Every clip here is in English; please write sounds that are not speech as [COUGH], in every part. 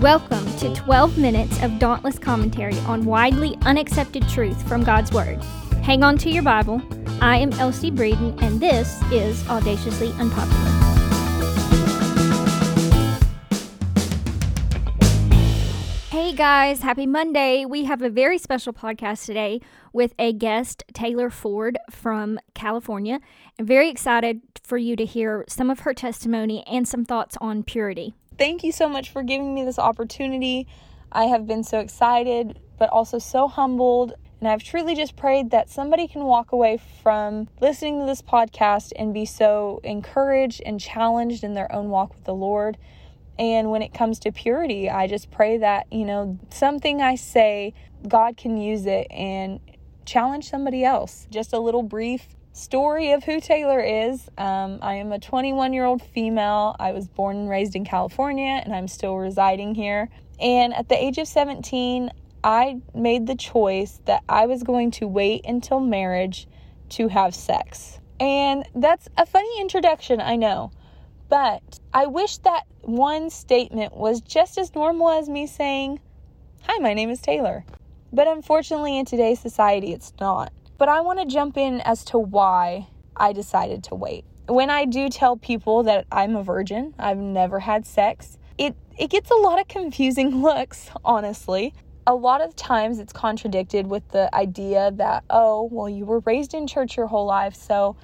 Welcome to 12 minutes of dauntless commentary on widely unaccepted truth from God's Word. Hang on to your Bible. I am Elsie Breeden, and this is Audaciously Unpopular. Hey guys, happy Monday. We have a very special podcast today with a guest, Taylor Ford from California. I'm very excited for you to hear some of her testimony and some thoughts on purity thank you so much for giving me this opportunity. I have been so excited, but also so humbled. And I've truly just prayed that somebody can walk away from listening to this podcast and be so encouraged and challenged in their own walk with the Lord. And when it comes to purity, I just pray that, you know, something I say, God can use it and challenge somebody else. Just a little brief story of who Taylor is. Um, I am a 21 year old female. I was born and raised in California, and I'm still residing here. And at the age of 17, I made the choice that I was going to wait until marriage to have sex. And that's a funny introduction, I know. But I wish that one statement was just as normal as me saying, Hi, my name is Taylor. But unfortunately, in today's society, it's not. But I want to jump in as to why I decided to wait. When I do tell people that I'm a virgin, I've never had sex, it, it gets a lot of confusing [LAUGHS] looks, honestly. A lot of times it's contradicted with the idea that, oh, well, you were raised in church your whole life, so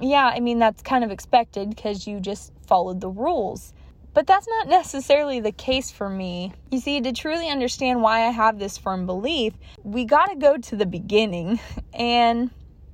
yeah, I mean, that's kind of expected because you just followed the rules. But that's not necessarily the case for me. You see, to truly understand why I have this firm belief, we got to go to the beginning. [LAUGHS] And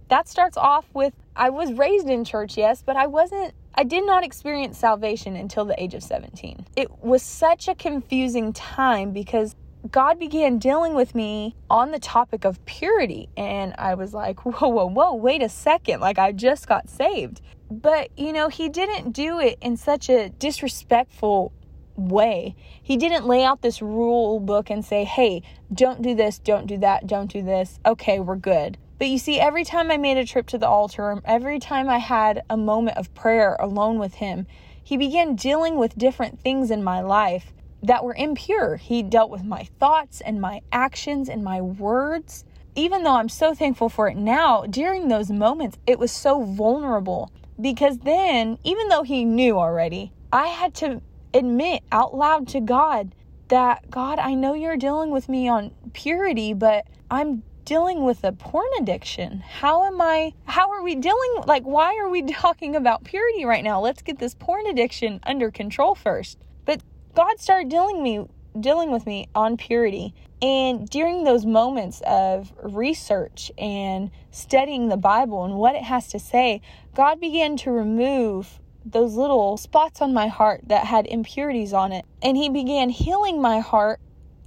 that starts off with I was raised in church, yes, but I wasn't I did not experience salvation until the age of 17. It was such a confusing time because God began dealing with me on the topic of purity. And I was like, [LAUGHS] whoa, whoa, whoa, wait a second. Like, I just got saved. But, you know, he didn't do it in such a disrespectful way. He didn't lay out this rule book and say, hey, don't do this, don't do that, don't do this. Okay, we're good. But you see, every time I made a trip to the altar, every time I had a moment of prayer alone with him, he began dealing with different things in my life that were impure. He dealt with my thoughts and my actions and my words. Even though I'm so thankful for it now, during those moments, it was so vulnerable because then, even though he knew already, I had to admit out loud to God that, God, I know you're dealing with me on purity, but I'm dealing with a porn addiction. How am I, how are we dealing, like, why are we [LAUGHS] talking about purity right now? Let's get this porn addiction under control first. But God started dealing me, dealing with me on purity. And during those moments of research and studying the Bible and what it has to say, God began to remove those little spots on my heart that had impurities on it. And He began healing my heart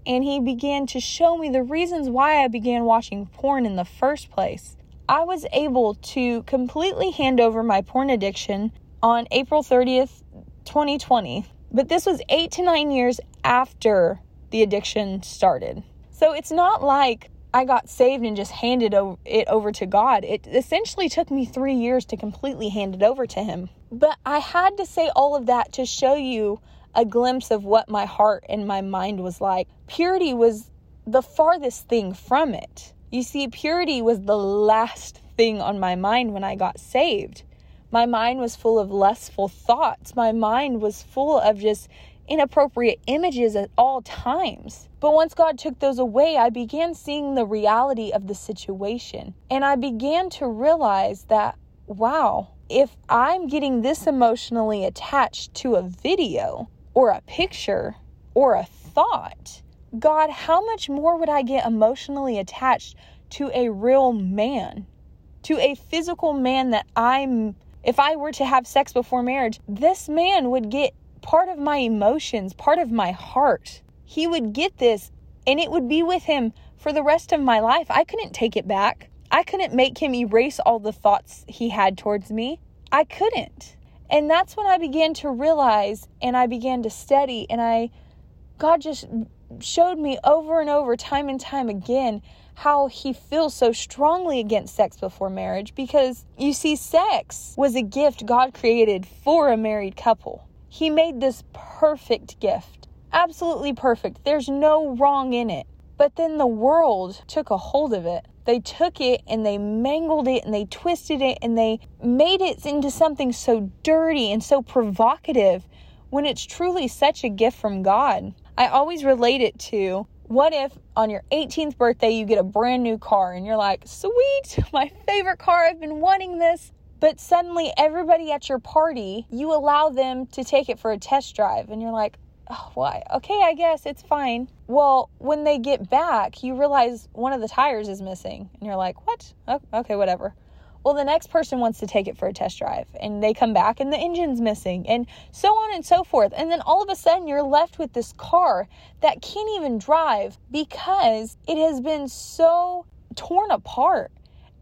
and He began to show me the reasons why I began watching porn in the first place. I was able to completely hand over my porn addiction on April 30th, 2020. But this was eight to nine years after the addiction started. So it's not like I got saved and just handed it over to God. It essentially took me three years to completely hand it over to Him. But I had to say all of that to show you a glimpse of what my heart and my mind was like. Purity was the farthest thing from it. You see, purity was the last thing on my mind when I got saved. My mind was full of lustful thoughts. My mind was full of just inappropriate images at all times. But once God took those away, I began seeing the reality of the situation. And I began to realize that, wow, if I'm getting this emotionally attached to a video or a picture or a thought, God, how much more would I get emotionally attached to a real man? To a physical man that I'm, if I were to have sex before marriage, this man would get part of my emotions, part of my heart. He would get this and it would be with him for the rest of my life. I couldn't take it back. I couldn't make him erase all the thoughts he had towards me. I couldn't. And that's when I began to realize and I began to study and I God just showed me over and over time and time again how he feels so strongly against sex before marriage because you see sex was a gift God created for a married couple. He made this perfect gift. absolutely perfect. There's no wrong in it. But then the world took a hold of it. They took it and they mangled it and they twisted it and they made it into something so dirty and so provocative when it's truly such a gift from God. I always relate it to what if on your 18th birthday you get a brand new car and you're like, sweet, [LAUGHS] my favorite car, I've been wanting this. But suddenly, everybody at your party, you allow them to take it for a test drive, and you're like, oh, why? Okay, I guess it's fine. Well, when they get back, you realize one of the tires is missing, and you're like, what? Oh, okay, whatever. Well, the next person wants to take it for a test drive and they come back and the engine's missing and so on and so forth. And then all of a sudden you're left with this car that can't even drive because it has been so torn apart.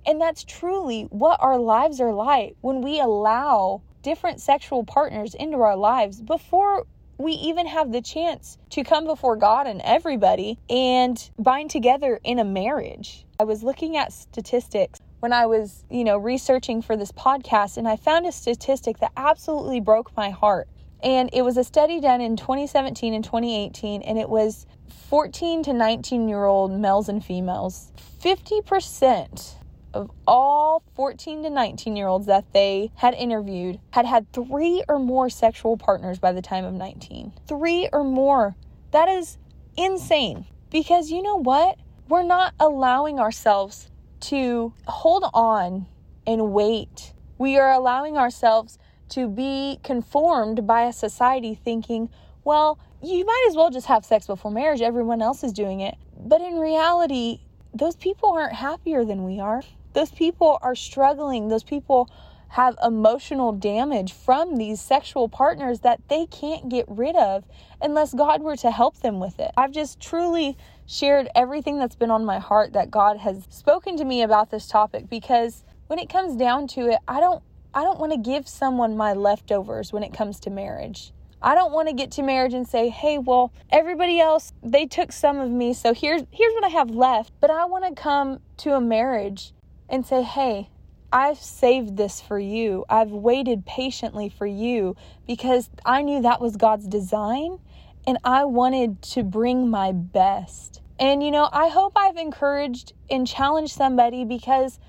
And that's truly what our lives are like when we allow different sexual partners into our lives before we even have the chance to come before God and everybody and bind together in a marriage. I was looking at statistics when I was, you know, researching for this podcast, and I found a statistic that absolutely broke my heart. And it was a study done in 2017 and 2018, and it was 14 to 19 year old males and females. 50% of all 14 to 19 year olds that they had interviewed had had three or more sexual partners by the time of 19. Three or more. That is insane. Because you know what? We're not allowing ourselves to hold on and wait. We are allowing ourselves to be conformed by a society thinking, well, you might as well just have sex before marriage. Everyone else is doing it. But in reality, those people aren't happier than we are. Those people are struggling. Those people have emotional damage from these sexual partners that they can't get rid of unless God were to help them with it. I've just truly shared everything that's been on my heart that God has spoken to me about this topic because when it comes down to it, I don't I don't want to give someone my leftovers when it comes to marriage. I don't want to get to marriage and say, "Hey, well, everybody else, they took some of me, so here's here's what I have left." But I want to come to a marriage and say, "Hey, I've saved this for you. I've waited patiently for you because I knew that was God's design and I wanted to bring my best. And, you know, I hope I've encouraged and challenged somebody because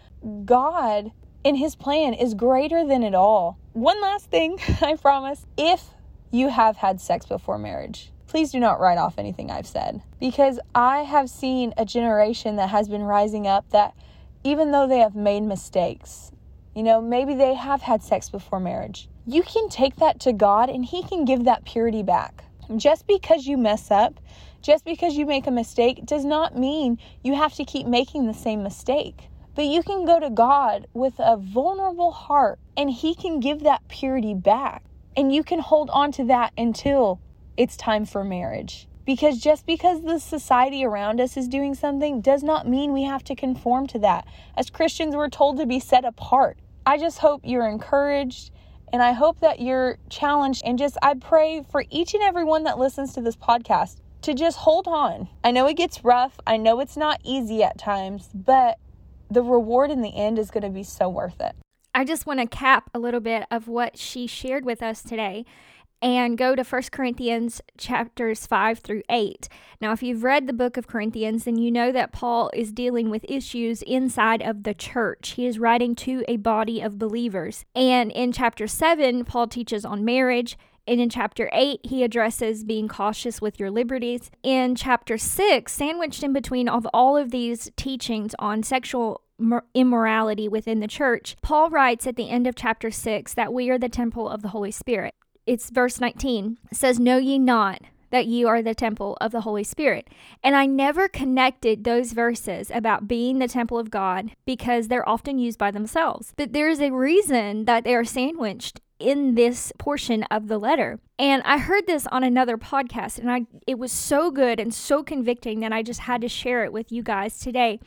God, in His plan, is greater than it all. One last thing, [LAUGHS] I promise. If you have had sex before marriage, please do not write off anything I've said because I have seen a generation that has been rising up that even though they have made mistakes, you know, maybe they have had sex before marriage, you can take that to God and He can give that purity back. Just because you mess up just because you make a mistake does not mean you have to keep making the same mistake. But you can go to God with a vulnerable heart and He can give that purity back. And you can hold on to that until it's time for marriage. Because just because the society around us is doing something does not mean we have to conform to that. As Christians, we're told to be set apart. I just hope you're encouraged and I hope that you're challenged. And just, I pray for each and every one that listens to this podcast to just hold on. I know it gets rough. I know it's not easy at times, but the reward in the end is going to be so worth it. I just want to cap a little bit of what she shared with us today and go to 1 Corinthians chapters 5 through 8. Now, if you've read the book of Corinthians, then you know that Paul is dealing with issues inside of the church. He is writing to a body of believers. And in chapter 7, Paul teaches on marriage. And in chapter 8, he addresses being cautious with your liberties. In chapter 6, sandwiched in between of all of these teachings on sexual immorality within the church, Paul writes at the end of chapter 6 that we are the temple of the Holy Spirit. It's verse 19 says, Know ye not that you are the temple of the Holy Spirit. And I never connected those verses about being the temple of God because they're often used by themselves. But there's a reason that they are sandwiched in this portion of the letter. And I heard this on another podcast and I it was so good and so convicting that I just had to share it with you guys today.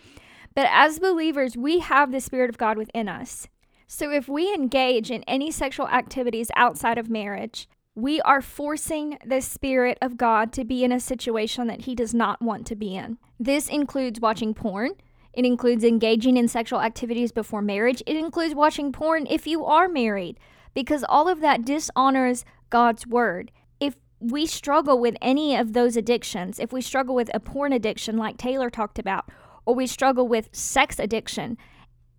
But as believers, we have the spirit of God within us. So if we engage in any sexual activities outside of marriage, we are forcing the Spirit of God to be in a situation that He does not want to be in. This includes watching porn. It includes engaging in sexual activities before marriage. It includes watching porn if you are married, because all of that dishonors God's word. If we struggle with any of those addictions, if we struggle with a porn addiction like Taylor talked about, or we struggle with sex addiction,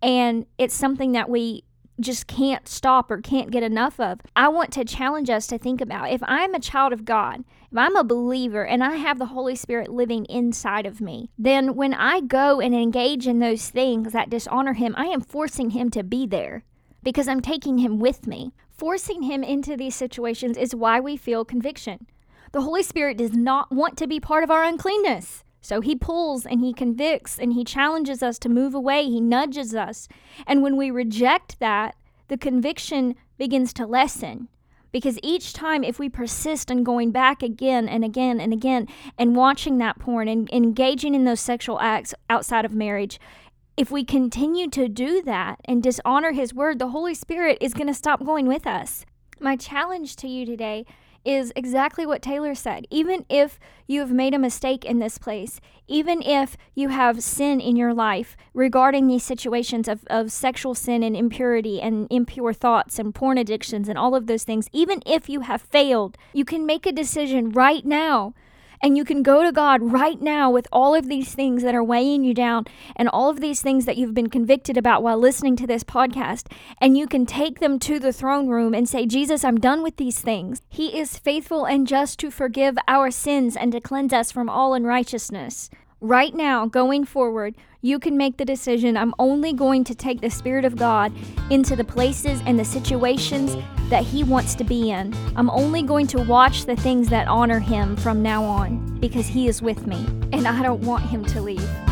and it's something that we just can't stop or can't get enough of. I want to challenge us to think about if I'm a child of God, if I'm a believer and I have the Holy Spirit living inside of me, then when I go and engage in those things that dishonor Him, I am forcing Him to be there because I'm taking Him with me. Forcing Him into these situations is why we feel conviction. The Holy Spirit does not want to be part of our uncleanness. So he pulls and he convicts and he challenges us to move away. He nudges us. And when we reject that, the conviction begins to lessen. Because each time, if we persist in going back again and again and again and watching that porn and engaging in those sexual acts outside of marriage, if we continue to do that and dishonor His word, the Holy Spirit is going to stop going with us. My challenge to you today is exactly what Taylor said. Even if you have made a mistake in this place, even if you have sin in your life regarding these situations of, of sexual sin and impurity and impure thoughts and porn addictions and all of those things, even if you have failed, you can make a decision right now and you can go to God right now with all of these things that are weighing you down and all of these things that you've been convicted about while listening to this podcast. And you can take them to the throne room and say, Jesus, I'm done with these things. He is faithful and just to forgive our sins and to cleanse us from all unrighteousness. Right now, going forward, you can make the decision I'm only going to take the Spirit of God into the places and the situations that He wants to be in. I'm only going to watch the things that honor Him from now on because He is with me and I don't want Him to leave.